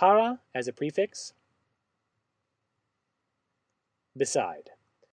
para as a prefix. Beside.